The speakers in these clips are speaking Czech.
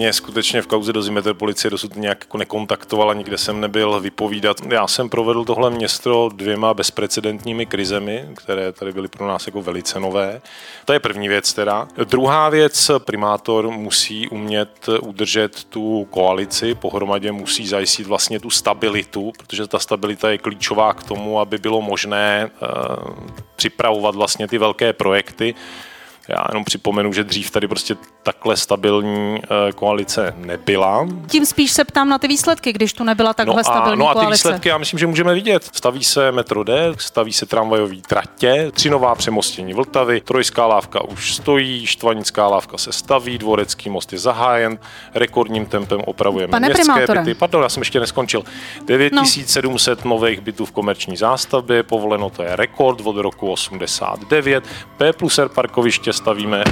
mě skutečně v kauze dozimetr policie dosud nějak jako nekontaktovala, nikde jsem nebyl vypovídat. Já jsem provedl tohle město dvěma bezprecedentními krizemi, které tady byly pro nás jako velice nové. To je první věc teda. Druhá věc, primátor musí umět udržet tu koalici, pohromadě musí zajistit vlastně tu stabilitu, protože ta stabilita je klíčová k tomu, aby bylo možné uh, připravovat vlastně ty velké projekty. Já jenom připomenu, že dřív tady prostě takhle stabilní uh, koalice nebyla. Tím spíš se ptám na ty výsledky, když tu nebyla takhle no a, stabilní No a ty koalice. výsledky já myslím, že můžeme vidět. Staví se metro D, staví se tramvajové tratě, tři nová přemostění Vltavy, trojská lávka už stojí, štvanická lávka se staví, dvorecký most je zahájen, rekordním tempem opravujeme Pane městské primátore. byty. Pardon, já jsem ještě neskončil. 9700 no. nových bytů v komerční zástavbě, povoleno to je rekord od roku 89. P plus R parkoviště stavíme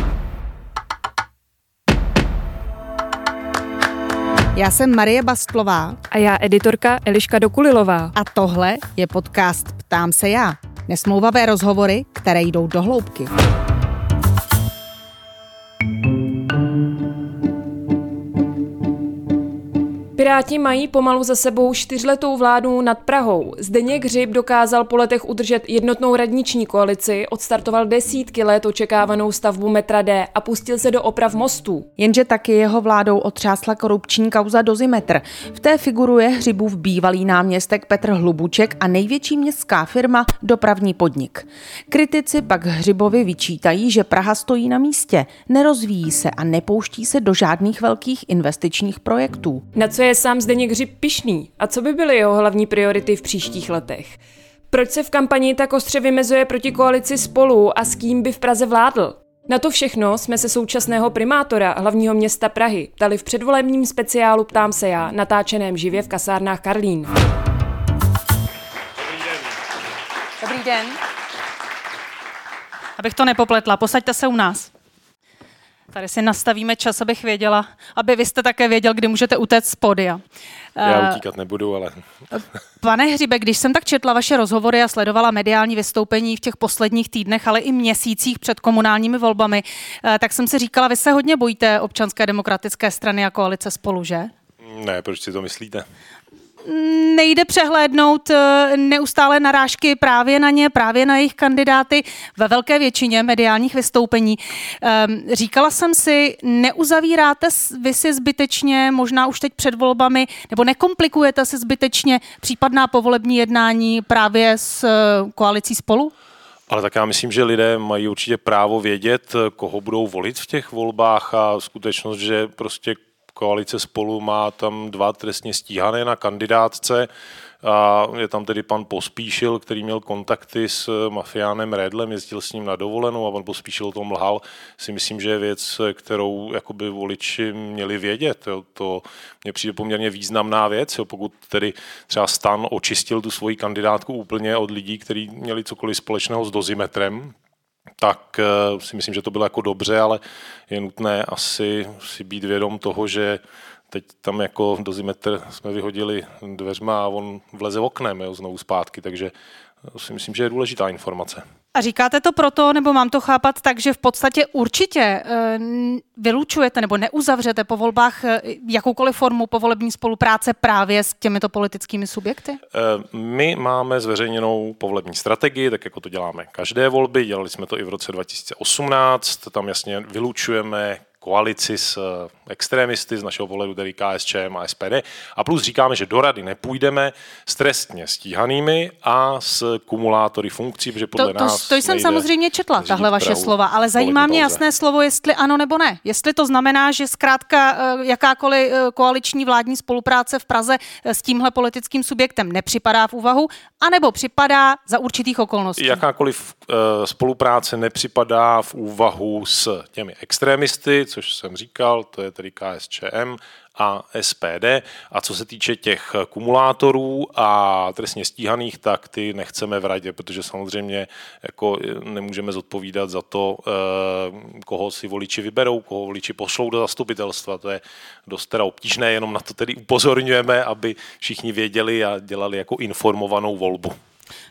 Já jsem Marie Bastlová A já editorka Eliška Dokulilová. a tohle je podcast Ptám se já. Nesmlouvavé rozhovory, které jdou do hloubky. Piráti mají pomalu za sebou čtyřletou vládu nad Prahou. Zdeněk Hřib dokázal po letech udržet jednotnou radniční koalici, odstartoval desítky let očekávanou stavbu metra D a pustil se do oprav mostů. Jenže taky jeho vládou otřásla korupční kauza Dozimetr. V té figuruje Hřibův bývalý náměstek Petr Hlubuček a největší městská firma Dopravní podnik. Kritici pak Hřibovi vyčítají, že Praha stojí na místě, nerozvíjí se a nepouští se do žádných velkých investičních projektů. Na co je sám Zdeněk Hřib pišný a co by byly jeho hlavní priority v příštích letech? Proč se v kampani tak ostře vymezuje proti koalici spolu a s kým by v Praze vládl? Na to všechno jsme se současného primátora hlavního města Prahy ptali v předvolebním speciálu Ptám se já, natáčeném živě v kasárnách Karlín. Dobrý den. Abych to nepopletla, posaďte se u nás. Tady si nastavíme čas, abych věděla, aby vy jste také věděl, kdy můžete utéct z podia. Já Eh, utíkat nebudu, ale Pane Hřibe, když jsem tak četla vaše rozhovory a sledovala mediální vystoupení v těch posledních týdnech, ale i měsících před komunálními volbami, eh, tak jsem si říkala, vy se hodně bojíte občanské demokratické strany a koalice spolu, že? ne, proč si to myslíte? Nejde přehlédnout eh, neustále narážky právě na ně, právě na jejich kandidáty ve velké většině mediálních vystoupení. Ehm, Říkala jsem si, neuzavíráte vy si zbytečně, možná už teď před volbami, nebo nekomplikujete si zbytečně případná povolební jednání právě s eh, koalicí spolu? Ale tak já myslím, že lidé mají určitě právo vědět, koho budou volit v těch volbách a skutečnost, že prostě koalice spolu má tam dva trestně stíhané na kandidátce a je tam tedy pan Pospíšil, který měl kontakty s mafiánem Redlem, jezdil s ním na dovolenou a pan Pospíšil o tom lhal, si myslím, že je věc, kterou jakoby voliči měli vědět. Jo. To mně přijde poměrně významná věc, jo. pokud tedy třeba Stan očistil tu svoji kandidátku úplně od lidí, kteří měli cokoliv společného s dozimetrem, tak eh, si myslím, že to bylo jako dobře, ale je nutné asi si být vědom toho, že teď tam jako dozimetr jsme vyhodili dveřma a on vleze oknem jo, znovu zpátky, takže si myslím, že je důležitá informace. A říkáte to proto, nebo mám to chápat tak, že v podstatě určitě eh, vylučujete nebo neuzavřete po volbách eh, jakoukoliv formu povolební spolupráce právě s těmito politickými subjekty? Eh, My máme zveřejněnou povolební strategii, tak jako to děláme každé volby. Dělali jsme to i v roce 2018. Tam jasně vylučujeme koalici s eh, extremisty z našeho pohledu, tedy KSČM a SPD. A plus říkáme, že do rady nepůjdeme s trestně stíhanými a s kumulátory funkcí, protože podle To, to, nás to jsem nejde samozřejmě četla, tahle vaše slova, ale zajímá mě jasné slovo, jestli ano nebo ne. Jestli to znamená, že zkrátka eh, jakákoliv eh, koaliční vládní spolupráce v Praze s tímhle politickým subjektem nepřipadá v úvahu, anebo připadá za určitých okolností. Jakákoliv spolupráce nepřipadá v úvahu s těmi extremisty, což jsem říkal, to je tedy KSČM a SPD. A co se týče těch kumulátorů a trestně stíhaných, tak ty nechceme v radě, protože samozřejmě jako nemůžeme zodpovídat za to, uh, koho si voliči vyberou, koho voliči pošlou do zastupitelstva. To je dost teda obtížné, jenom na to tedy upozorňujeme, aby všichni věděli a dělali jako informovanou volbu.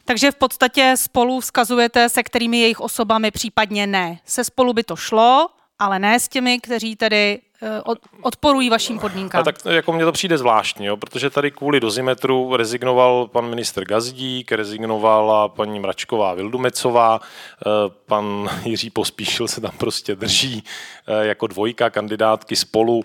Takže v podstatě spolu vzkazujete, se kterými jejich osobami případně ne. Se spolu by to šlo, ale ne s těmi, kteří tedy Eh, odporují vašim podmínkám. A tak jako mně to přijde zvláštní, jo, protože tady kvůli dozimetru rezignoval pan minister Gazdík, rezignovala paní Mračková Vildumecová, eh, pan Jiří Pospíšil se tam prostě drží eh, jako dvojka kandidátky spolu.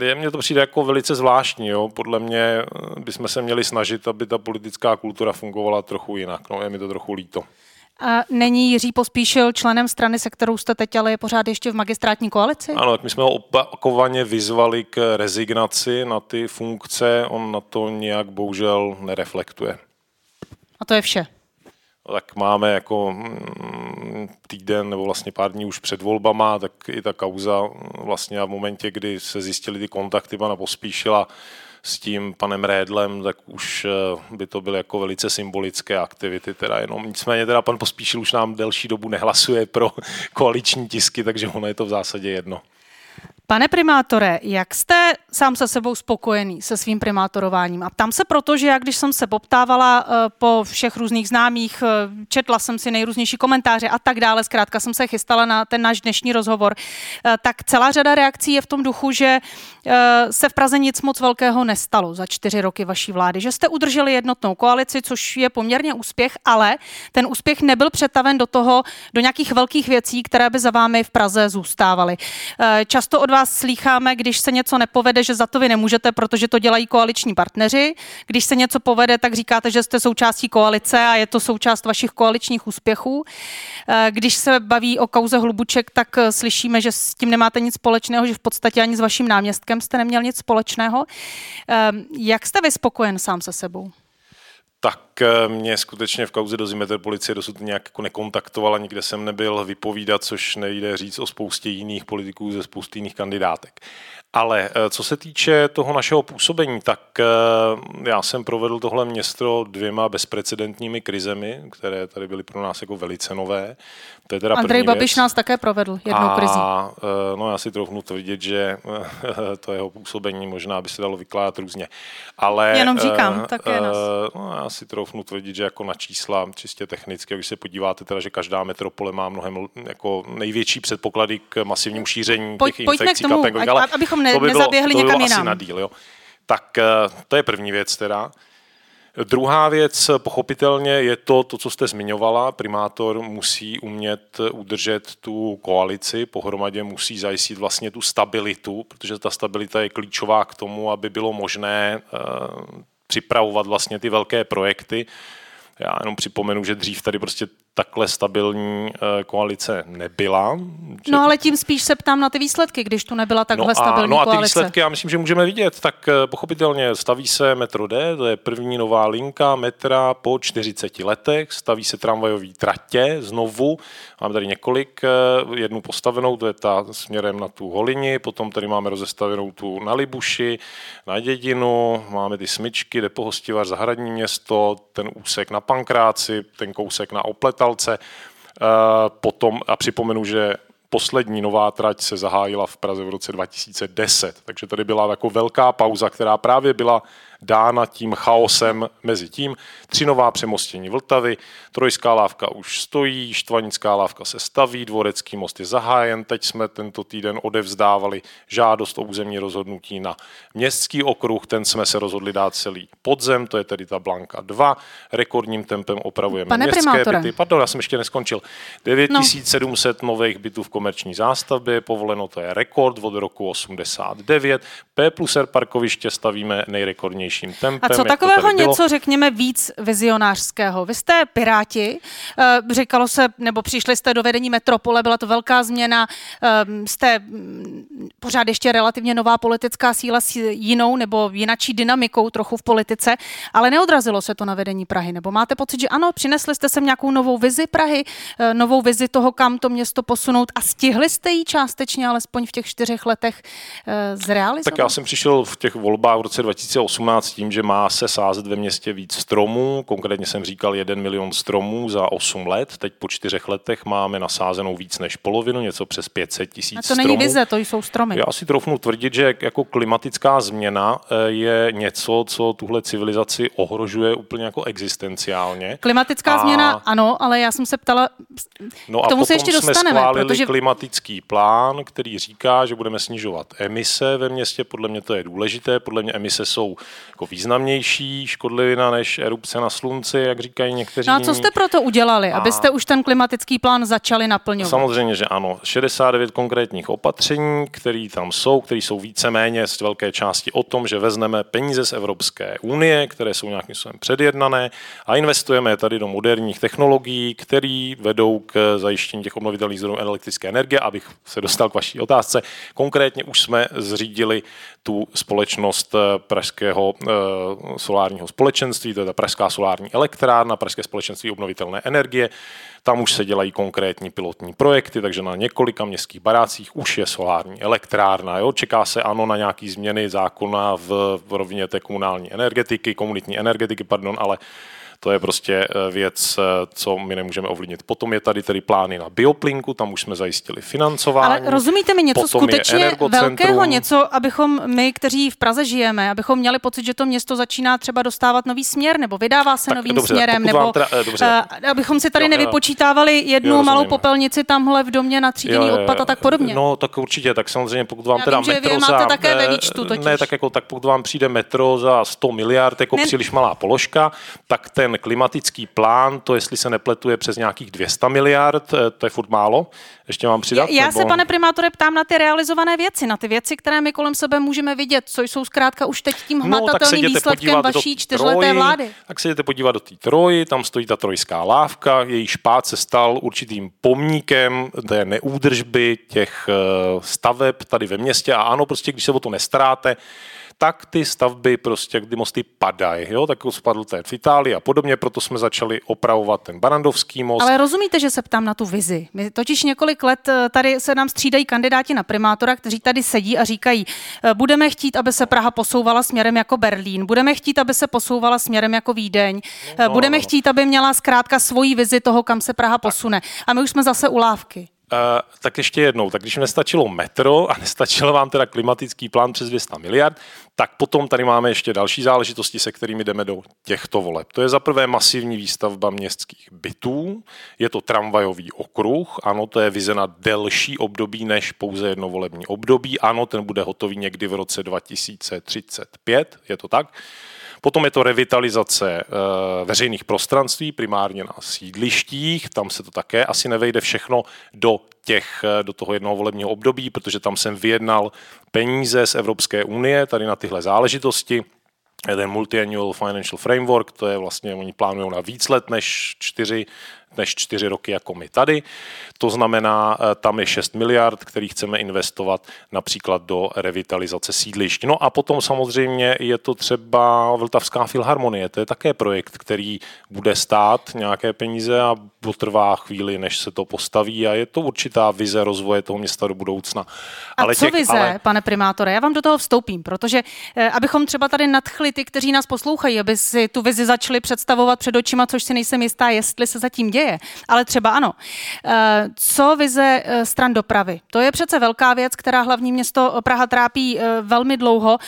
Je, mně to přijde jako velice zvláštní. Jo. Podle mě bychom se měli snažit, aby ta politická kultura fungovala trochu jinak. No, je mi to trochu líto. A není Jiří Pospíšil členem strany, se kterou jste teď ale je pořád ještě v magistrátní koalici? Ano, tak my jsme ho opakovaně vyzvali k rezignaci na ty funkce, on na to nějak bohužel nereflektuje. A to je vše? No, tak máme jako mm, týden nebo vlastně pár dní už před volbama, tak i ta kauza vlastně v momentě, kdy se zjistili ty kontakty pana Pospíšila, s tím panem Rédlem, tak už eh, by to byly jako velice symbolické aktivity. Teda jenom. Nicméně teda pan Pospíšil už nám delší dobu nehlasuje pro koaliční tisky, takže ono je to v zásadě jedno. Pane primátore, jak jste sám se sebou spokojený se svým primátorováním? A tam se proto, že já když jsem se poptávala uh, po všech různých známých, uh, četla jsem si nejrůznější komentáře a tak dále, zkrátka jsem se chystala na ten náš dnešní rozhovor, uh, tak celá řada reakcí je v tom duchu, že se v Praze nic moc velkého nestalo za čtyři roky vaší vlády, že jste udrželi jednotnou koalici, což je poměrně úspěch, ale ten úspěch nebyl přetaven do toho, do nějakých velkých věcí, které by za vámi v Praze zůstávaly. Často od vás slýcháme, když se něco nepovede, že za to vy nemůžete, protože to dělají koaliční partneři. Když se něco povede, tak říkáte, že jste součástí koalice a je to součást vašich koaličních úspěchů. Eh, když se baví o kauze Hlubuček, tak eh, slyšíme, že s tím nemáte nic společného, že v podstatě ani s vaším náměstkem jste neměl nic společného. Eh, jak jste vyspokojen sám se sebou? Tak mě skutečně v kauze dozimetr policie dosud nějak jako nekontaktovala, nikde jsem nebyl vypovídat, což nejde říct o spoustě jiných politiků ze spousty jiných kandidátek. Ale eh, co se týče toho našeho působení, tak eh, já jsem provedl tohle město dvěma bezprecedentními krizemi, které tady byly pro nás jako velice nové. To je teda Andrej Babiš věc. nás také provedl jednou krizí. A eh, no já si trochu tvrdit, že to jeho působení možná by se dalo vykládat různě. Ale, Jenom říkám, také nás. No, já si trochu tvrdit, že jako na čísla čistě technicky, když se podíváte teda, že každá metropole má mnohem jako největší předpoklady k masivnímu šíření Pojď, těch infekcí k tomu, ale abychom ne, to by bylo, nezaběhli to by někam jinam. Asi na díl, jo. Tak eh, to je první věc teda. Druhá věc, pochopitelně, je to, to, co jste zmiňovala. Primátor musí umět udržet tu koalici, pohromadě musí zajistit vlastně tu stabilitu, protože ta stabilita je klíčová k tomu, aby bylo možné uh, připravovat vlastně ty velké projekty. Já jenom připomenu, že dřív tady prostě takhle stabilní eh, koalice nebyla. Že... No ale tím spíš se ptám na ty výsledky, když tu nebyla takhle no a, stabilní No a ty koalice. výsledky já myslím, že můžeme vidět. Tak eh, pochopitelně staví se metro D, to je první nová linka metra po 40 letech, staví se tramvajové tratě znovu, máme tady několik, eh, jednu postavenou, to je ta směrem na tu Holini, potom tady máme rozestavenou tu na Libuši, na Dědinu, máme ty smyčky, Depohostivař, Zahradní město, ten úsek na Pankráci, ten kousek na Opletal, Moravskalce. Eh, potom, a připomenu, že poslední nová trať se zahájila v Praze v roce 2010, takže tady byla jako velká pauza, která právě byla dána tím chaosem mezi tím. Tři nová přemostění Vltavy, trojská lávka už stojí, štvanická lávka se staví, dvorecký most je zahájen. Teď jsme tento týden odevzdávali žádost o územní rozhodnutí na městský okruh, ten jsme se rozhodli dát celý podzem, to je tedy ta Blanka 2. Rekordním tempem opravujeme Pane městské primátore. byty. Pardon, já jsem ještě neskončil. 9700 no. nových bytů v komerční zástavbě, povoleno to je rekord od roku 89. P plus R parkoviště stavíme nejrekordnější nejrychlejším tempem. A co takového něco, řekněme, víc vizionářského? Vy jste Piráti, eh, říkalo se, nebo přišli jste do vedení metropole, byla to velká změna, ehm, jste mm, pořád ještě relativně nová politická síla s jinou nebo jinačí dynamikou trochu v politice, ale neodrazilo se to na vedení Prahy. Nebo máte pocit, že ano, přinesli jste sem nějakou novou vizi Prahy, eh, novou vizi toho, kam to město posunout a stihli jste ji částečně, alespoň v těch čtyřech letech eh, zrealizovat? Tak já jsem přišel v těch volbách v roce 2018 spojená s tím, že má se sázet ve městě víc stromů. Konkrétně jsem říkal 1 milion stromů za 8 let. Teď po čtyřech letech máme nasázenou víc než polovinu, něco přes 500 tisíc stromů. A to není vize, to jsou stromy. Já si trofnu tvrdit, že jako klimatická změna eh, je něco, co tuhle civilizaci ohrožuje úplně jako existenciálně. Klimatická a... změna ano, ale já jsem se ptala, no k tomu se ještě dostaneme. jsme schválili protože... klimatický plán, který říká, že budeme snižovat emise ve městě. Podle mě to je důležité. Podle mě emise jsou jako významnější škodlivina než erupce na slunci, jak říkají někteří. No a co jste pro to udělali, a... abyste už ten klimatický plán začali naplňovat? Samozřejmě, že ano. 69 konkrétních opatření, které tam jsou, které jsou víceméně z velké části o tom, že vezmeme peníze z Evropské unie, které jsou nějakým způsobem předjednané a investujeme tady do moderních technologií, které vedou k zajištění těch obnovitelných zdrojů elektrické energie. Abych se dostal k vaší otázce, konkrétně už jsme zřídili tu společnost eh, Pražského eh, solárního společenství, to je ta Pražská solární elektrárna, Pražské společenství obnovitelné energie. Tam už se dělají konkrétní pilotní projekty, takže na několika městských barácích už je solární elektrárna. Jo? Čeká se ano na nějaké změny zákona v, v rovině té komunální energetiky, komunitní energetiky, pardon, ale to je prostě eh, věc, eh, co my nemůžeme ovlivnit. Potom je tady tedy plány na bioplinku, tam už jsme zajistili financování. Ale rozumíte mi něco Potom skutečně velkého, něco, abychom my, kteří v Praze žijeme, abychom měli pocit, že to město začíná třeba dostávat nový směr, nebo vydává se tak, novým dobře, směrem, nebo teda, eh, dobře. Abychom si tady jo, nevypočítávali jednu jo, malou popelnici tamhle v domě na tříděný odpad a tak podobně. No, tak určitě, tak samozřejmě, pokud vám Já teda vím, metro vy za, také ve výčtu, totiž. Ne, tak jako, tak pokud vám přijde metro za 100 miliard, jako ne. příliš malá položka, tak ten klimatický plán, to jestli se nepletuje přes nějakých 200 miliard, eh, to je furt málo. Ještě mám přidat? Já nebo... se, pane primátore, ptám na ty realizované věci, na ty věci, které my kolem sebe můžeme vidět, co jsou zkrátka už teď tím hmatatelným no, výsledkem vaší čtyřleté vlády. Tak se jdete podívat do té troji, tam stojí ta trojská lávka, její špát se stal určitým pomníkem té neúdržby těch eh, staveb tady ve městě a ano, prostě když se o to nestaráte, tak ty stavby prostě, kdy mosty padají. Jo? Tak spadl ten v Itálii a podobně, proto jsme začali opravovat ten Barandovský most. Ale rozumíte, že se ptám na tu vizi. My totiž několik let eh, tady se nám střídají kandidáti na primátora, kteří tady sedí a říkají, eh, budeme chtít, aby se Praha posouvala směrem jako Berlín, budeme chtít, aby se posouvala směrem jako Vídeň, no, no budeme no. chtít, aby měla zkrátka svoji vizi toho, kam se Praha posune. A my už jsme zase u lávky. Uh, tak ještě jednou, tak když nestačilo metro a nestačil vám teda klimatický plán přes 200 miliard, tak potom tady máme ještě další záležitosti, se kterými jdeme do těchto voleb. To je za prvé masivní výstavba městských bytů, je to tramvajový okruh, ano, to je vize na delší období než pouze jedno volební období, ano, ten bude hotový někdy v roce 2035, je to tak. Potom je to revitalizace eh, veřejných prostranství, primárně na sídlištích, tam se to také asi nevejde všechno do těch, eh, do toho jednoho volebního období, protože tam jsem vyjednal peníze z Evropské unie tady na tyhle záležitosti. Ten Multi-Annual Financial Framework, to je vlastně, oni plánují na víc let než čtyři než čtyři roky jako my tady. To znamená, eh, tam je 6 miliard, který chceme investovat například do revitalizace sídlišť. No a potom samozřejmě je to třeba Vltavská filharmonie, to je také projekt, který bude stát nějaké peníze a potrvá chvíli, než se to postaví a je to určitá vize rozvoje toho města do budoucna. A ale co těch, vize, ale... pane primátore? Já vám do toho vstoupím, protože eh, abychom třeba tady nadchli ty, kteří nás poslouchají, aby si tu vizi začali představovat před očima, což si nejsem jistá, jestli se zatím děje, děje, ale třeba ano. Eh, co vize eh, stran dopravy? To je přece velká věc, která hlavní město Praha trápí eh, velmi dlouho.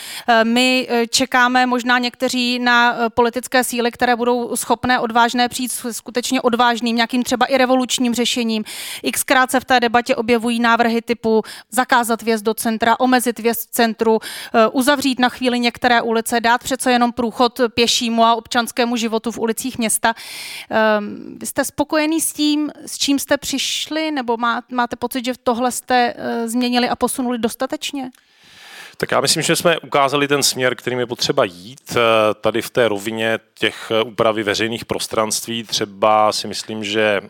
My čekáme možná někteří na politické síly, které budou schopné odvážné přijít skutečně odvážným, nějakým třeba i revolučním řešením. Xkrát se v té debatě objevují návrhy typu zakázat vjezd do centra, omezit vjezd v centru, uzavřít na chvíli některé ulice, dát přece jenom průchod pěšímu a občanskému životu v ulicích města. Ehm, vy jste spokojený s tím, s čím jste přišli, nebo má, máte pocit, že tohle jste uh, změnili a posunuli dostatečně? Tak já myslím, že jsme ukázali ten směr, kterým je potřeba jít. Eh, tady v té rovině těch eh, úpravy veřejných prostranství třeba si myslím, že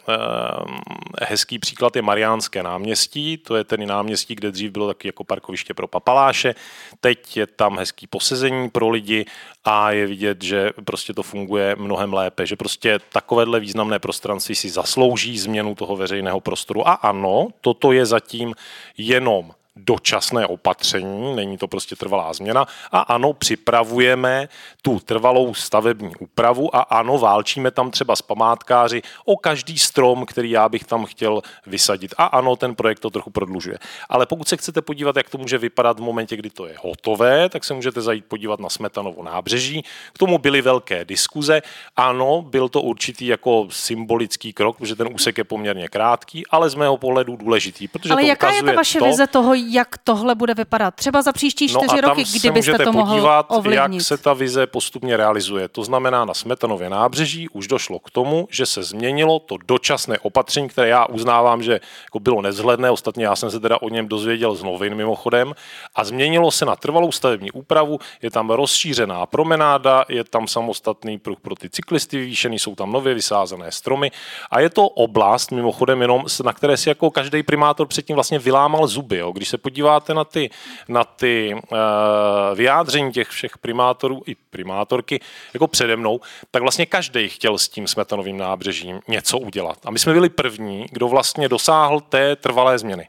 hezký příklad je Mariánské náměstí. To je ten náměstí, kde dřív bylo taky jako parkoviště pro papaláše. Teď je tam hezký posezení pro lidi a je vidět, že prostě to funguje mnohem lépe, že prostě takovéhle významné prostranství si zaslouží změnu toho veřejného prostoru. A ano, toto je zatím jenom dočasné opatření, není to prostě trvalá změna. A ano, připravujeme tu trvalou stavební úpravu a ano, válčíme tam třeba s památkáři o každý strom, který já bych tam chtěl vysadit. A ano, ten projekt to trochu prodlužuje. Ale pokud se chcete podívat, jak to může vypadat v momentě, kdy to je hotové, tak se můžete zajít podívat na Smetanovo nábřeží. K tomu byly velké diskuze. Ano, byl to určitý jako symbolický krok, protože ten úsek je poměrně krátký, ale z mého pohledu důležitý. Protože ale to jaká je ta vaše to, vize toho, jak tohle bude vypadat? Třeba za příští no čtyři no roky, kdybyste to mohl podívat, ovlivnit. jak se ta vize postupně realizuje. To znamená, na Smetanově nábřeží už došlo k tomu, že se změnilo to dočasné opatření, které já uznávám, že jako bylo nezhledné. Ostatně já jsem se teda o něm dozvěděl z novin mimochodem. A změnilo se na trvalou stavební úpravu. Je tam rozšířená promenáda, je tam samostatný pruh pro ty cyklisty vyvýšený, jsou tam nově vysázené stromy. A je to oblast, mimochodem, jenom na které si jako každý primátor předtím vlastně vylámal zuby. Jo. Když se podíváte na ty, na ty uh, vyjádření těch všech primátorů i primátorky jako přede mnou, tak vlastně každý chtěl s tím smetanovým nábřežím něco udělat. A my jsme byli první, kdo vlastně dosáhl té trvalé změny.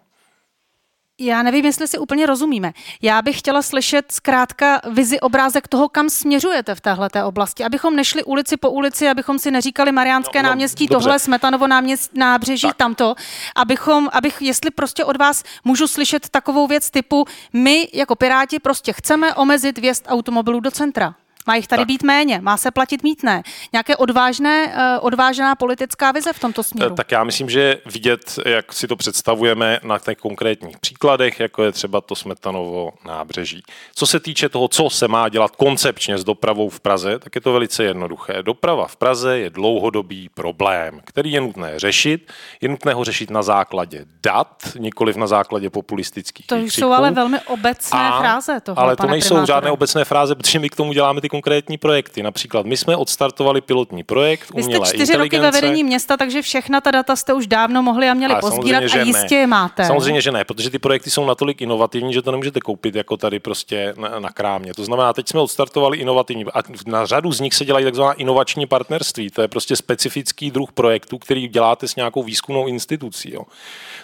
Já nevím, jestli si úplně rozumíme. Já bych chtěla slyšet zkrátka vizi obrázek toho, kam směřujete v téhle oblasti, abychom nešli ulici po ulici, abychom si neříkali Mariánské no, no, náměstí, dobře. tohle Smetanovo náměstí, nábřeží, tak. tamto, abychom, abych, jestli prostě od vás můžu slyšet takovou věc typu, my jako Piráti prostě chceme omezit vjezd automobilů do centra. Má jich tady tak. být méně, má se platit mítné. Nějaké odvážné, eh, odvážná politická vize v tomto směru? Tak já myslím, že vidět, jak si to představujeme na těch konkrétních příkladech, jako je třeba to Smetanovo nábřeží. Co se týče toho, co se má dělat koncepčně s dopravou v Praze, tak je to velice jednoduché. Doprava v Praze je dlouhodobý problém, který je nutné řešit. Je nutné ho řešit na základě dat, nikoliv na základě populistických To křiků. jsou ale velmi obecné a, fráze toho, Ale to nejsou primátore. žádné obecné fráze, protože my k tomu děláme ty konkrétní projekty. Například my jsme odstartovali pilotní projekt Vy jste čtyři roky ve vedení města, takže všechna ta data jste už dávno mohli a měli pozbírat a jistě je máte. Samozřejmě, že ne, protože ty projekty jsou natolik inovativní, že to nemůžete koupit jako tady prostě na, na krámě. To znamená, teď jsme odstartovali inovativní a na řadu z nich se dělají takzvaná inovační partnerství. To je prostě specifický druh projektu, který děláte s nějakou výzkumnou institucí. Jo.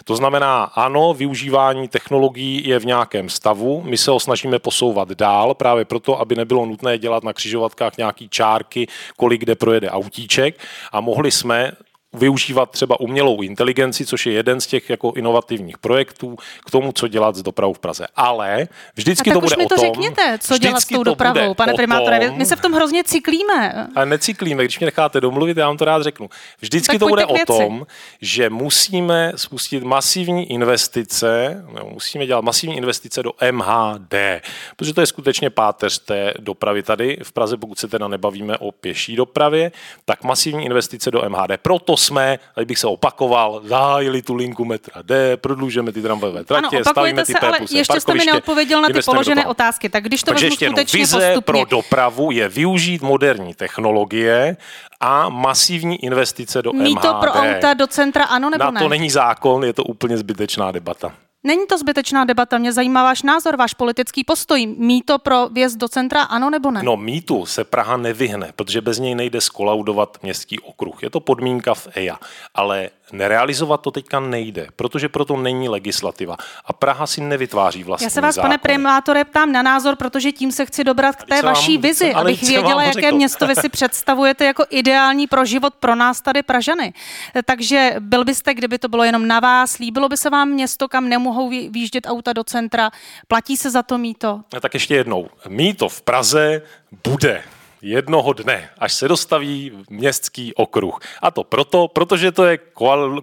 To znamená, ano, využívání technologií je v nějakém stavu, my se ho snažíme posouvat dál, právě proto, aby nebylo nutné dělat na křižovatkách nějaký čárky, kolik kde projede autíček. A mohli jsme využívat třeba umělou inteligenci, což je jeden z těch jako inovativních projektů k tomu, co dělat s dopravou v Praze. Ale vždycky a to bude mi to o tom, řekněte, co dělat s tou dopravou, pane primátore. My se v tom hrozně cyklíme. A necyklíme, když mě necháte domluvit, já vám to rád řeknu. Vždycky tak to bude o tom, že musíme spustit masivní investice, no, musíme dělat masivní investice do MHD, protože to je skutečně páteř té dopravy tady v Praze, pokud se teda nebavíme o pěší dopravě, tak masivní investice do MHD. Proto jsme, tady bych se opakoval, zahájili tu linku metra D, prodlužujeme ty tramvajové tratě, ano, stavíme ty se, ale ještě jste mi neodpověděl na ty položené otázky. Tak když to Takže ještě skutečně vize postupně. pro dopravu je využít moderní technologie a masivní investice do Mít MHD. to pro auta do centra, ano nebo na ne? to není zákon, je to úplně zbytečná debata. Není to zbytečná debata, mě zajímá váš názor, váš politický postoj. Mí to pro vjezd do centra, ano nebo ne? No mýtu se Praha nevyhne, protože bez něj nejde skolaudovat městský okruh. Je to podmínka v EIA, ale nerealizovat to teďka nejde, protože proto není legislativa. A Praha si nevytváří vlastní Já se vás, zákony. pane primátore, ptám na názor, protože tím se chci dobrat k té vaší vám, vizi, ale abych věděla, jaké řekl. město vy si představujete jako ideální pro život pro nás tady Pražany. Takže byl byste, kdyby to bylo jenom na vás, líbilo by se vám město, kam nemohou výjíždět auta do centra, platí se za to míto? Tak ještě jednou. Míto v Praze bude jednoho dne, až se dostaví městský okruh. A to proto, protože to je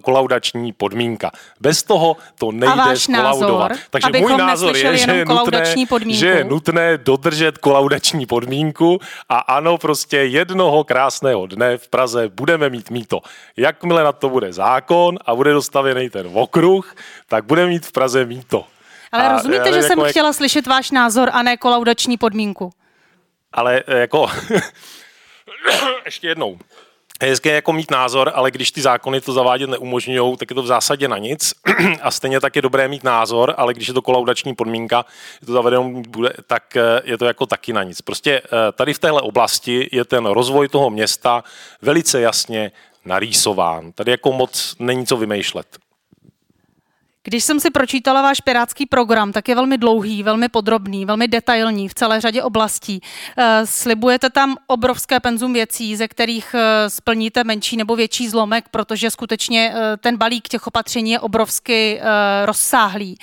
kolaudační podmínka. Bez toho to nejde skolaudovat. Takže můj názor je, že je, nutné, že je nutné dodržet kolaudační podmínku a ano, prostě jednoho krásného dne v Praze budeme mít míto. Jakmile na to bude zákon a bude dostavěný ten okruh, tak bude mít v Praze míto. Ale a rozumíte, že jsem jak... chtěla slyšet váš názor a ne kolaudační podmínku? Ale jako ještě jednou. Je hezké jako mít názor, ale když ty zákony to zavádět neumožňují, tak je to v zásadě na nic. A stejně tak je dobré mít názor, ale když je to kolaudační podmínka, je to zavedeno bude, tak eh, je to jako taky na nic. Prostě eh, tady v téhle oblasti je ten rozvoj toho města velice jasně narýsován. Tady jako moc není co vymýšlet. Když jsem si pročítala váš pirátský program, tak je velmi dlouhý, velmi podrobný, velmi detailní v celé řadě oblastí. Eh, slibujete tam obrovské penzum věcí, ze kterých eh, splníte menší nebo větší zlomek, protože skutečně eh, ten balík těch opatření je obrovsky rozsáhlý.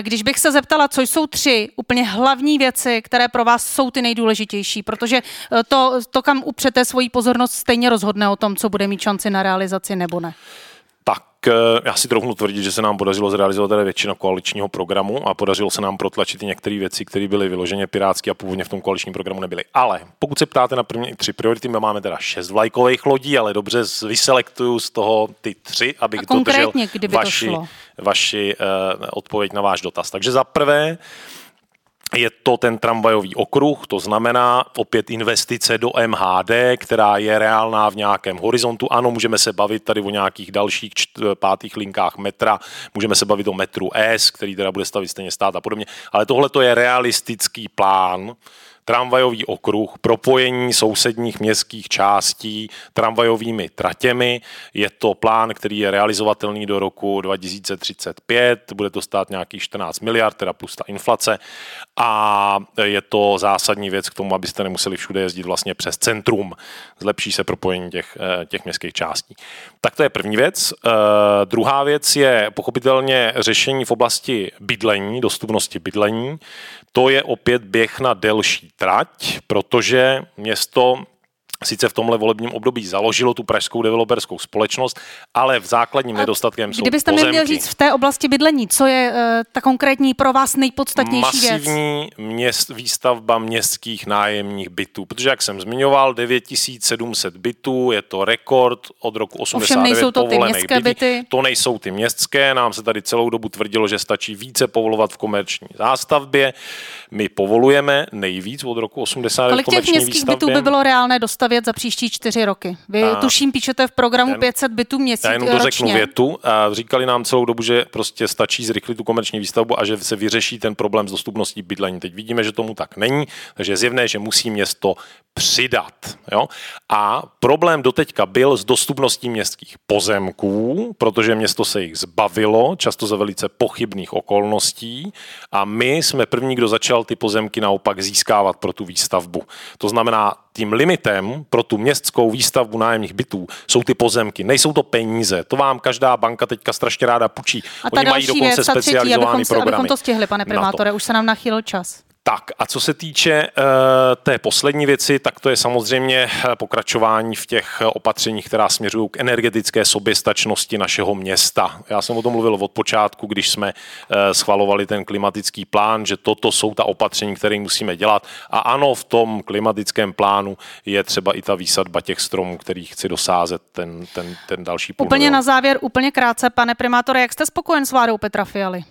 Když bych se zeptala, co jsou tři úplně hlavní věci, které pro vás jsou ty nejdůležitější, protože to, to kam upřete svoji pozornost, stejně rozhodne o tom, co bude mít šanci na realizaci nebo ne. Eh, já si trochu tvrdit, že se nám podařilo zrealizovat tady většina koaličního programu a podařilo se nám protlačit i některé věci, které byly vyloženě pirátské a původně v tom koaličním programu nebyly. Ale pokud se ptáte na první tři priority, my máme teda šest vlajkových lodí, ale dobře vyselektuju z toho ty tři, abych dodržel vaši, vaši uh, odpověď na váš dotaz. Takže za prvé, je to ten tramvajový okruh, to znamená opět investice do MHD, která je reálná v nějakém horizontu. Ano, můžeme se bavit tady o nějakých dalších čt- pátých linkách metra, můžeme se bavit o metru S, který teda bude stavit stejně stát a podobně, ale tohle to je realistický plán, tramvajový okruh, propojení sousedních městských částí tramvajovými tratěmi. Je to plán, který je realizovatelný do roku 2035, bude to stát nějakých 14 miliard, teda plus ta inflace a je to zásadní věc k tomu, abyste nemuseli všude jezdit vlastně přes centrum. Zlepší se propojení těch, eh, těch městských částí. Tak to je první věc. Uh, druhá věc je pochopitelně řešení v oblasti bydlení, dostupnosti bydlení. To je opět běh na delší trať, protože město sice v tomhle volebním období založilo tu pražskou developerskou společnost, ale v základním A nedostatkem jsou Kdybyste pozemky. mi měl říct v té oblasti bydlení, co je uh, ta konkrétní pro vás nejpodstatnější Masivní věc? Měst, výstavba městských nájemních bytů, protože jak jsem zmiňoval, 9700 bytů, je to rekord od roku 89 Ovšem nejsou to ty městské byty. byty. To nejsou ty městské, nám se tady celou dobu tvrdilo, že stačí více povolovat v komerční zástavbě. My povolujeme nejvíc od roku 89 Kolik těch městských výstavbě. bytů by bylo reálné dostavit stavět za příští čtyři roky. Vy a tuším píšete v programu jen, 500 bytů měsíc Já jenom dořeknu větu. A říkali nám celou dobu, že prostě stačí zrychlit tu komerční výstavbu a že se vyřeší ten problém s dostupností bydlení. Teď vidíme, že tomu tak není, takže je zjevné, že musí město přidat. Jo? A problém doteďka byl s dostupností městských pozemků, protože město se jich zbavilo, často za velice pochybných okolností a my jsme první, kdo začal ty pozemky naopak získávat pro tu výstavbu. To znamená, tím limitem pro tu městskou výstavbu nájemních bytů jsou ty pozemky. Nejsou to peníze, to vám každá banka teďka strašně ráda půjčí. A ta Oni mají dokonce věc, specializované třetí, abychom, programy. Abychom to stihli, pane primátore, už se nám nachýlil čas. Tak a co se týče uh, té poslední věci, tak to je samozřejmě eh, pokračování v těch opatřeních, která směřují k energetické soběstačnosti našeho města. Já jsem o tom mluvil od počátku, když jsme uh, schvalovali ten klimatický plán, že toto jsou ta opatření, které musíme dělat. A ano, v tom klimatickém plánu je třeba i ta výsadba těch stromů, který chci dosázet ten, ten, ten další půl Úplně na závěr, úplně krátce, pane primátore, jak jste spokojen s vládou Petra Fialy?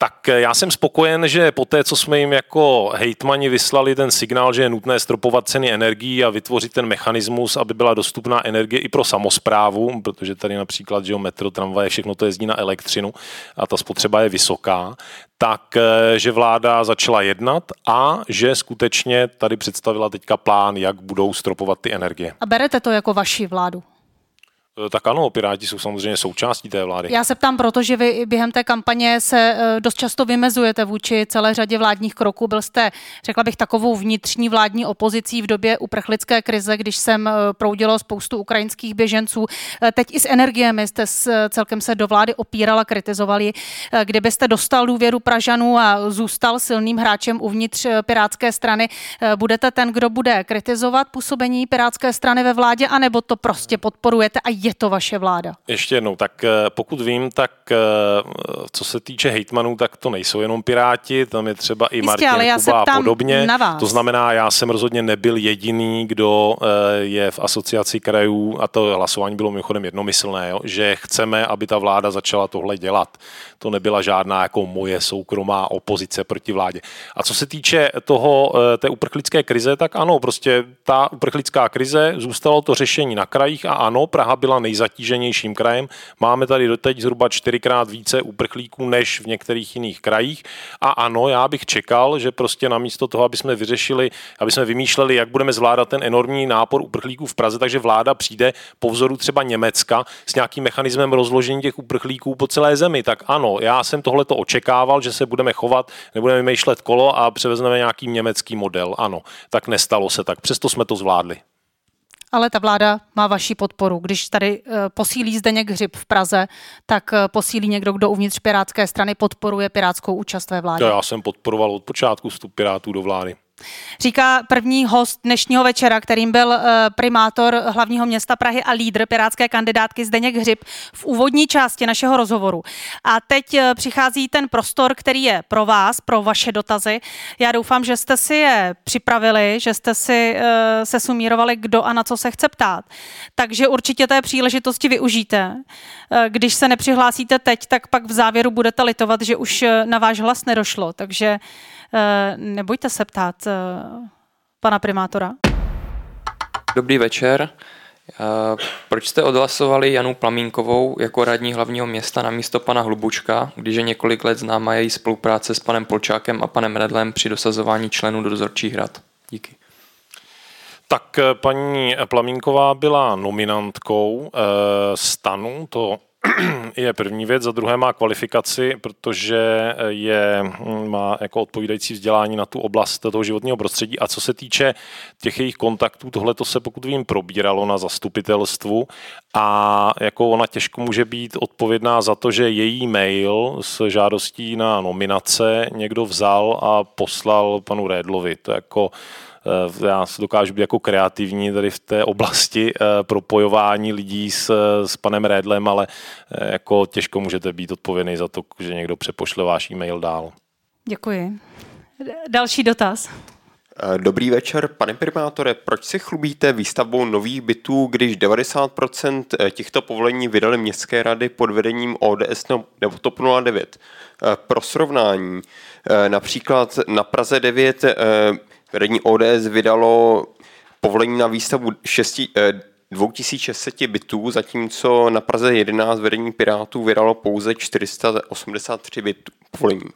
Tak eh, já jsem spokojen, že po té, co jsme jim jako hejtmani vyslali ten signál, že je nutné stropovat ceny energií a vytvořit ten mechanismus, aby byla dostupná energie i pro samozprávu, protože tady například, že metro, tramvaje, všechno to jezdí na elektřinu a ta spotřeba je vysoká, tak eh, že vláda začala jednat a že skutečně tady představila teďka plán, jak budou stropovat ty energie. A berete to jako vaši vládu? Eh, tak ano, Piráti jsou samozřejmě součástí té vlády. Já se ptám, protože vy během té kampaně se eh, dost často vymezujete vůči celé řadě vládních kroků. Byl jste, řekla bych, takovou vnitřní vládní opozicí v době uprchlické krize, když jsem eh, proudilo spoustu ukrajinských běženců. Teď i s energiemi jste celkem se do vlády opírala, kritizovali. Kdybyste dostal důvěru Pražanů a zůstal silným hráčem uvnitř Pirátské strany, budete ten, kdo bude kritizovat působení Pirátské strany ve vládě, anebo to prostě podporujete a je to vaše vláda? Ještě jednou, tak eh, pokud vím, tak eh, co se týče hejtmanů, tak to nejsou jenom Piráti, tam je třeba i Martin Kuba a podobně. Na vás. To znamená, já jsem rozhodně nebyl jediný, kdo eh, je v asociaci krajů, a to hlasování bylo mimochodem jednomyslné, jo, že chceme, aby ta vláda začala tohle dělat. To nebyla žádná jako moje soukromá opozice proti vládě. A co se týče toho, té uprchlické krize, tak ano, prostě ta uprchlická krize, zůstalo to řešení na krajích a ano, Praha byla nejzatíženějším krajem. Máme tady doteď zhruba čtyřikrát více uprchlíků než v některých jiných krajích. A ano, já bych čekal, že prostě namísto toho, aby jsme vyřešili, aby jsme vymýšleli, jak budeme zvládat ten enormní nápor uprchlíků v Praze, takže vláda přijde po vzoru třeba Německa s nějakým mechanismem rozložení těch uprchlíků po celé zemi. Tak ano, já jsem tohle to očekával, že se budeme chovat, nebudeme vymýšlet kolo a převezmeme nějaký německý model. Ano, tak nestalo se tak. Přesto jsme to zvládli. Ale ta vláda má vaši podporu. Když tady uh, posílí Zdeněk Hřib v Praze, tak uh, posílí někdo, kdo uvnitř Pirátské strany podporuje pirátskou účast ve vládě. Já jsem podporoval od počátku vstup Pirátů do vlády. Říká první host dnešního večera, kterým byl eh, primátor hlavního města Prahy a lídr pirátské kandidátky Zdeněk Hřib v úvodní části našeho rozhovoru. A teď eh, přichází ten prostor, který je pro vás, pro vaše dotazy. Já doufám, že jste si je připravili, že jste si eh, se sumírovali, kdo a na co se chce ptát. Takže určitě té příležitosti využijte. Když se nepřihlásíte teď, tak pak v závěru budete litovat, že už na váš hlas nedošlo. Takže nebojte se ptát eh, pana primátora. Dobrý večer. Eh, proč jste odhlasovali Janu Plamínkovou jako radní hlavního města na místo pana Hlubučka, když je několik let známa její spolupráce s panem Polčákem a panem Redlem při dosazování členů do dozorčích rad? Díky. Tak paní Plamínková byla nominantkou stanu, to je první věc, za druhé má kvalifikaci, protože je, má jako odpovídající vzdělání na tu oblast toho životního prostředí. A co se týče těch jejich kontaktů, tohle to se pokud vím probíralo na zastupitelstvu a jako ona těžko může být odpovědná za to, že její mail s žádostí na nominace někdo vzal a poslal panu Rédlovi. To jako já se dokážu být jako kreativní tady v té oblasti eh, propojování lidí s, s panem Redlem, ale eh, jako těžko můžete být odpovědný za to, že někdo přepošle váš e-mail dál. Děkuji. Další dotaz. Dobrý večer, pane primátoré. Proč si chlubíte výstavbou nových bytů, když 90% těchto povolení vydali městské rady pod vedením ODS nebo TOP 09? Pro srovnání, například na Praze 9 vedení ODS vydalo povolení na výstavu 6, 2600 bytů, zatímco na Praze 11 vedení Pirátů vydalo pouze 483 bytů povolení.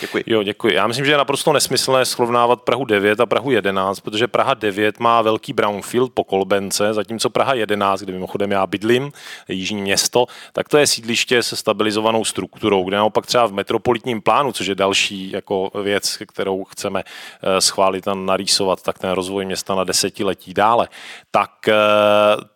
Děkuji. Jo, děkuji. Já myslím, že je naprosto nesmyslné srovnávat Prahu 9 a Prahu 11, protože Praha 9 má velký brownfield po Kolbence, zatímco Praha 11, kde mimochodem já bydlím, jižní město, tak to je sídliště se stabilizovanou strukturou, kde naopak třeba v metropolitním plánu, což je další jako věc, kterou chceme eh, schválit a narýsovat, tak ten rozvoj města na desetiletí dále, tak eh,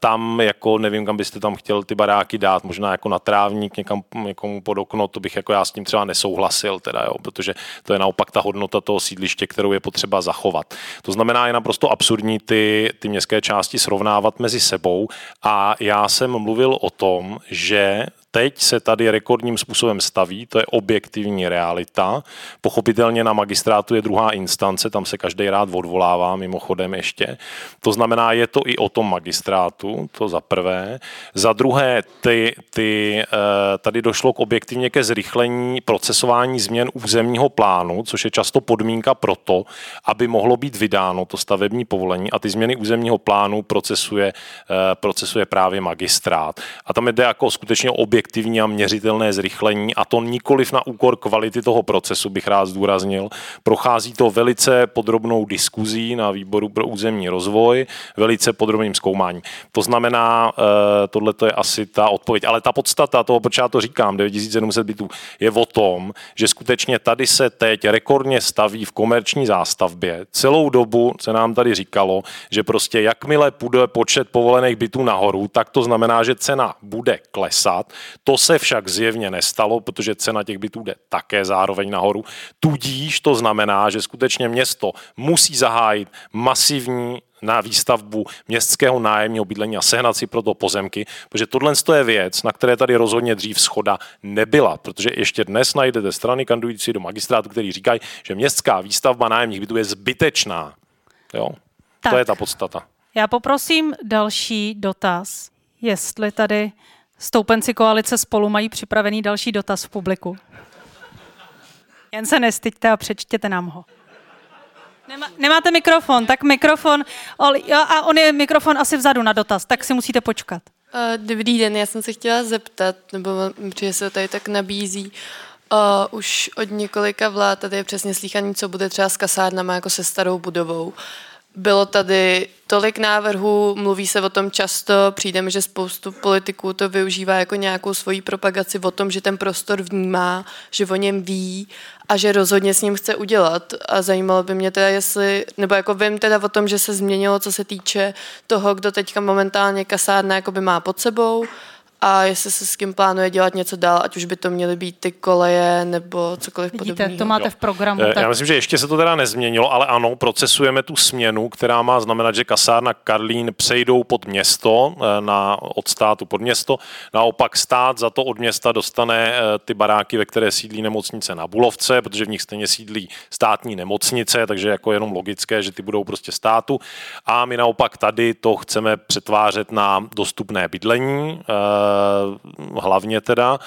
tam jako nevím, kam byste tam chtěl ty baráky dát, možná jako na trávník někam někomu pod okno, to bych jako já s tím třeba nesouhlasil, teda jo, protože to je naopak ta hodnota toho sídliště, kterou je potřeba zachovat. To znamená, je naprosto absurdní ty, ty městské části srovnávat mezi sebou a já jsem mluvil o tom, že teď se tady rekordním způsobem staví, to je objektivní realita. Pochopitelně na magistrátu je druhá instance, tam se každý rád odvolává, mimochodem ještě. To znamená, je to i o tom magistrátu, to za prvé. Za druhé, ty, ty, eh, tady došlo k objektivně ke zrychlení procesování změn územního plánu, což je často podmínka pro to, aby mohlo být vydáno to stavební povolení a ty změny územního plánu procesuje, eh, procesuje právě magistrát. A tam jde jako skutečně objektivní objektivní a měřitelné zrychlení a to nikoliv na úkor kvality toho procesu, bych rád zdůraznil. Prochází to velice podrobnou diskuzí na výboru pro územní rozvoj, velice podrobným zkoumáním. To znamená, eh, tohle je asi ta odpověď. Ale ta podstata toho, proč já to říkám, 9700 bytů, je o tom, že skutečně tady se teď rekordně staví v komerční zástavbě. Celou dobu se nám tady říkalo, že prostě jakmile půjde počet povolených bytů nahoru, tak to znamená, že cena bude klesat. To se však zjevně nestalo, protože cena těch bytů jde také zároveň nahoru. Tudíž to znamená, že skutečně město musí zahájit masivní na výstavbu městského nájemního bydlení a sehnat si proto pozemky, protože tohle je věc, na které tady rozhodně dřív schoda nebyla, protože ještě dnes najdete strany kandidující do magistrátu, který říkají, že městská výstavba nájemních bytů je zbytečná. Jo? Tak. To je ta podstata. Já poprosím další dotaz, jestli tady Stoupenci koalice spolu mají připravený další dotaz v publiku. Jen se nestyďte a přečtěte nám ho. Nemá, nemáte mikrofon, tak mikrofon, a on je mikrofon asi vzadu na dotaz, tak si musíte počkat. Dobrý den, já jsem se chtěla zeptat, nebo protože se tady tak nabízí, Uh, už od několika vlád tady je přesně slýchaný, co bude třeba s kasárnama jako se starou budovou. Bylo tady tolik návrhů, mluví se o tom často, přijde mi, že spoustu politiků to využívá jako nějakou svoji propagaci o tom, že ten prostor vnímá, že o něm ví a že rozhodně s ním chce udělat. A zajímalo by mě teda, jestli, nebo jako vím teda o tom, že se změnilo, co se týče toho, kdo teďka momentálně kasárna jakoby má pod sebou, a jestli se s kým plánuje dělat něco dál, ať už by to měly být ty koleje nebo cokoliv Vidíte, podobného. to máte v programu. Eh, Tak Já myslím, že ještě se to teda nezměnilo, ale ano, procesujeme tu směnu, která má znamenat, že kasárna Karlín přejdou pod město, eh, na, od státu pod město. Naopak stát za to od města dostane eh, ty baráky, ve které sídlí nemocnice na Bulovce, protože v nich stejně sídlí státní nemocnice, takže jako jenom logické, že ty budou prostě státu. A my naopak tady to chceme přetvářet na dostupné bydlení, hlavně teda.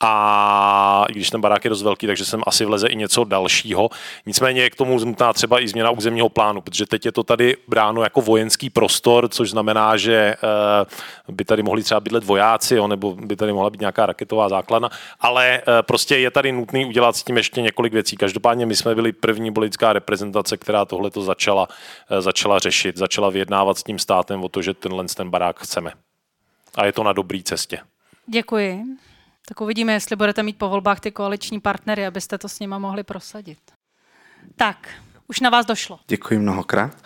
A i když ten barák je dost velký, takže sem asi vleze i něco dalšího. Nicméně je k tomu nutná třeba i změna územního plánu, protože teď je to tady bráno jako vojenský prostor, což znamená, že eh, by tady mohli třeba bydlet vojáci, jo, nebo by tady mohla být nějaká raketová základna, ale eh, prostě je tady nutný udělat s tím ještě několik věcí. Každopádně my jsme byli první politická reprezentace, která tohle to začala, eh, začala řešit, začala vyjednávat s tím státem o to, že tenhle ten barák chceme. A je to na dobré cestě. Děkuji. Tak uvidíme, jestli budete mít po volbách ty koaliční partnery, abyste to s nima mohli prosadit. Tak, už na vás došlo. Děkuji mnohokrát.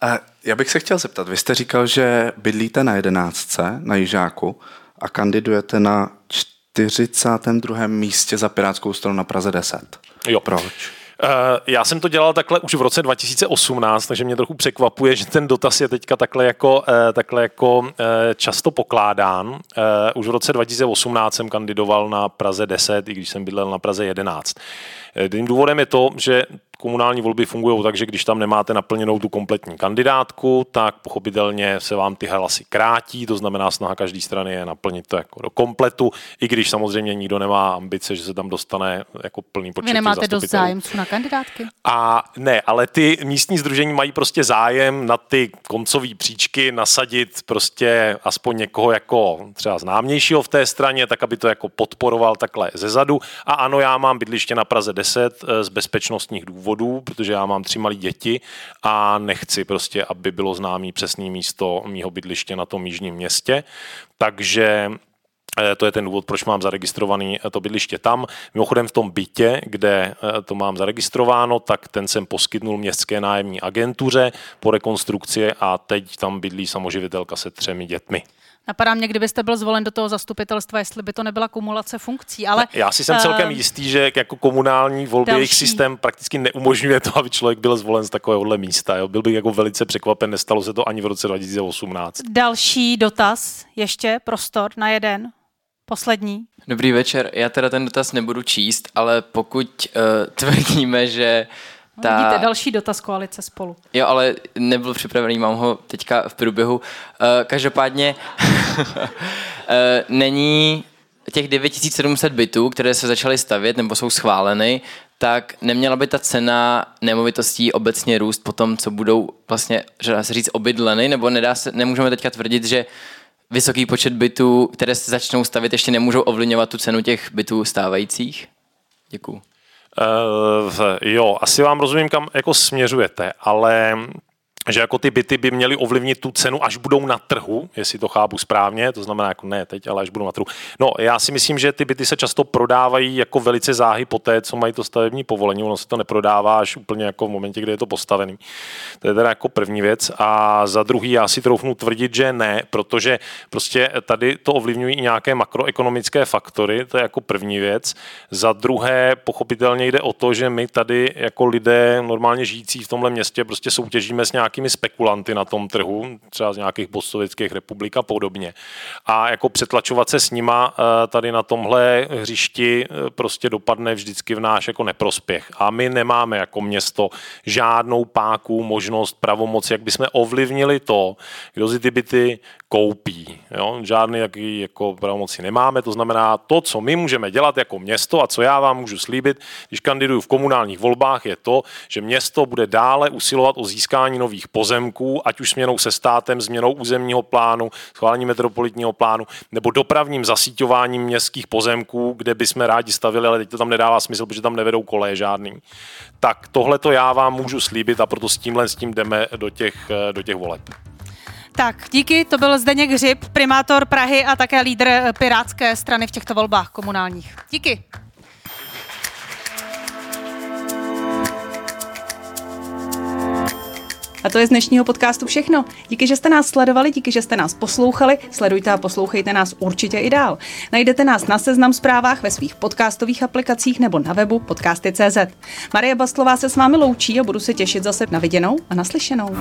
A já bych se chtěl zeptat, vy jste říkal, že bydlíte na jedenáctce na Jižáku a kandidujete na 42. místě za Pirátskou stranu na Praze 10. Jo. Proč? Eh, Já jsem to dělal takhle už v roce 2018, takže mě trochu překvapuje, že ten dotaz je teďka takhle jako, eh, takhle jako eh, často pokládán. Už v roce 2018 jsem kandidoval na Praze 10, i když jsem bydlel na Praze 11. Tím důvodem je to, že komunální volby fungují tak, že když tam nemáte naplněnou tu kompletní kandidátku, tak pochopitelně se vám ty hlasy krátí, to znamená snaha každé strany je naplnit to jako do kompletu, i když samozřejmě nikdo nemá ambice, že se tam dostane jako plný počet Vy nemáte dost zájemců na kandidátky? A ne, ale ty místní združení mají prostě zájem na ty koncové příčky nasadit prostě aspoň někoho jako třeba známějšího v té straně, tak aby to jako podporoval takhle ze zadu. A ano, já mám bydliště na Praze 10 eh, z bezpečnostních důvodů, protože já mám tři malé děti a nechci prostě, aby bylo známý přesný místo mýho bydliště na tom jižním městě. Takže Eh, To je ten důvod, proč mám zaregistrovaný eh, to bydliště tam. Mimochodem v tom bytě, kde eh, to mám zaregistrováno, tak ten jsem poskytnul městské nájemní agentuře po rekonstrukci a teď tam bydlí samoživitelka se třemi dětmi. Napadá mě, kdybyste byl zvolen do toho zastupitelstva, jestli by to nebyla kumulace funkcí, ale... Já si jsem celkem eh, jistý, že jako komunální volby jejich další. systém prakticky neumožňuje to, aby člověk byl zvolen z takovéhohle místa. Jo. Byl bych jako velice překvapen, nestalo se to ani v roce 2018. Další dotaz, ještě prostor na jeden, poslední. Dobrý večer. Já teda ten dotaz nebudu číst, ale pokud uh, tvrdíme, že ta... No, Vidíte, další dotaz koalice spolu. Jo, ale nebyl připravený, mám ho teďka v průběhu. Uh, každopádně uh, není těch 9700 bytů, které se začaly stavět nebo jsou schváleny, tak neměla by ta cena nemovitostí obecně růst po tom, co budou vlastně, že dá se říct, obydleny, nebo nedá se, nemůžeme teďka tvrdit, že vysoký počet bytů, které se začnou stavět, ještě nemůžou ovlivňovat tu cenu těch bytů stávajících? Děkuju. Uh, jo, asi vám rozumím, kam jako směřujete, ale že jako ty byty by měly ovlivnit tu cenu, až budou na trhu, jestli to chápu správně, to znamená jako ne teď, ale až budou na trhu. No, já si myslím, že ty byty se často prodávají jako velice záhy po té, co mají to stavební povolení, ono se to neprodává až úplně jako v momentě, kdy je to postavený. To je teda jako první věc. A za druhý, já si troufnu tvrdit, že ne, protože prostě tady to ovlivňují i nějaké makroekonomické faktory, to je jako první věc. Za druhé, pochopitelně jde o to, že my tady jako lidé normálně žijící v tomhle městě prostě soutěžíme s nějakými spekulanty na tom trhu, třeba z nějakých postsovětských republik a podobně. A jako přetlačovat se s nima eh, tady na tomhle hřišti eh, prostě dopadne vždycky v náš jako neprospěch. A my nemáme jako město žádnou páku, možnost, pravomoc, jak bychom ovlivnili to, kdo si ty byty koupí. Jo? Žádný jaký jako pravomoci nemáme, to znamená to, co my můžeme dělat jako město a co já vám můžu slíbit, když kandiduju v komunálních volbách, je to, že město bude dále usilovat o získání nových nových pozemků, ať už směnou se státem, změnou územního plánu, schválení metropolitního plánu, nebo dopravním zasíťováním městských pozemků, kde bychom rádi stavili, ale teď to tam nedává smysl, protože tam nevedou koleje žádný. Tak tohle to já vám můžu slíbit a proto s tímhle s tím jdeme do těch, do těch voleb. Tak, díky, to byl Zdeněk Hřib, primátor Prahy a také lídr Pirátské strany v těchto volbách komunálních. Díky. A to je z dnešního podcastu všechno. Díky, že jste nás sledovali, díky, že jste nás poslouchali. Sledujte a poslouchejte nás určitě i dál. Najdete nás na seznam zprávách ve svých podcastových aplikacích nebo na webu podcasty.cz. Marie Bastlová se s vámi loučí a budu se těšit zase na viděnou a naslyšenou.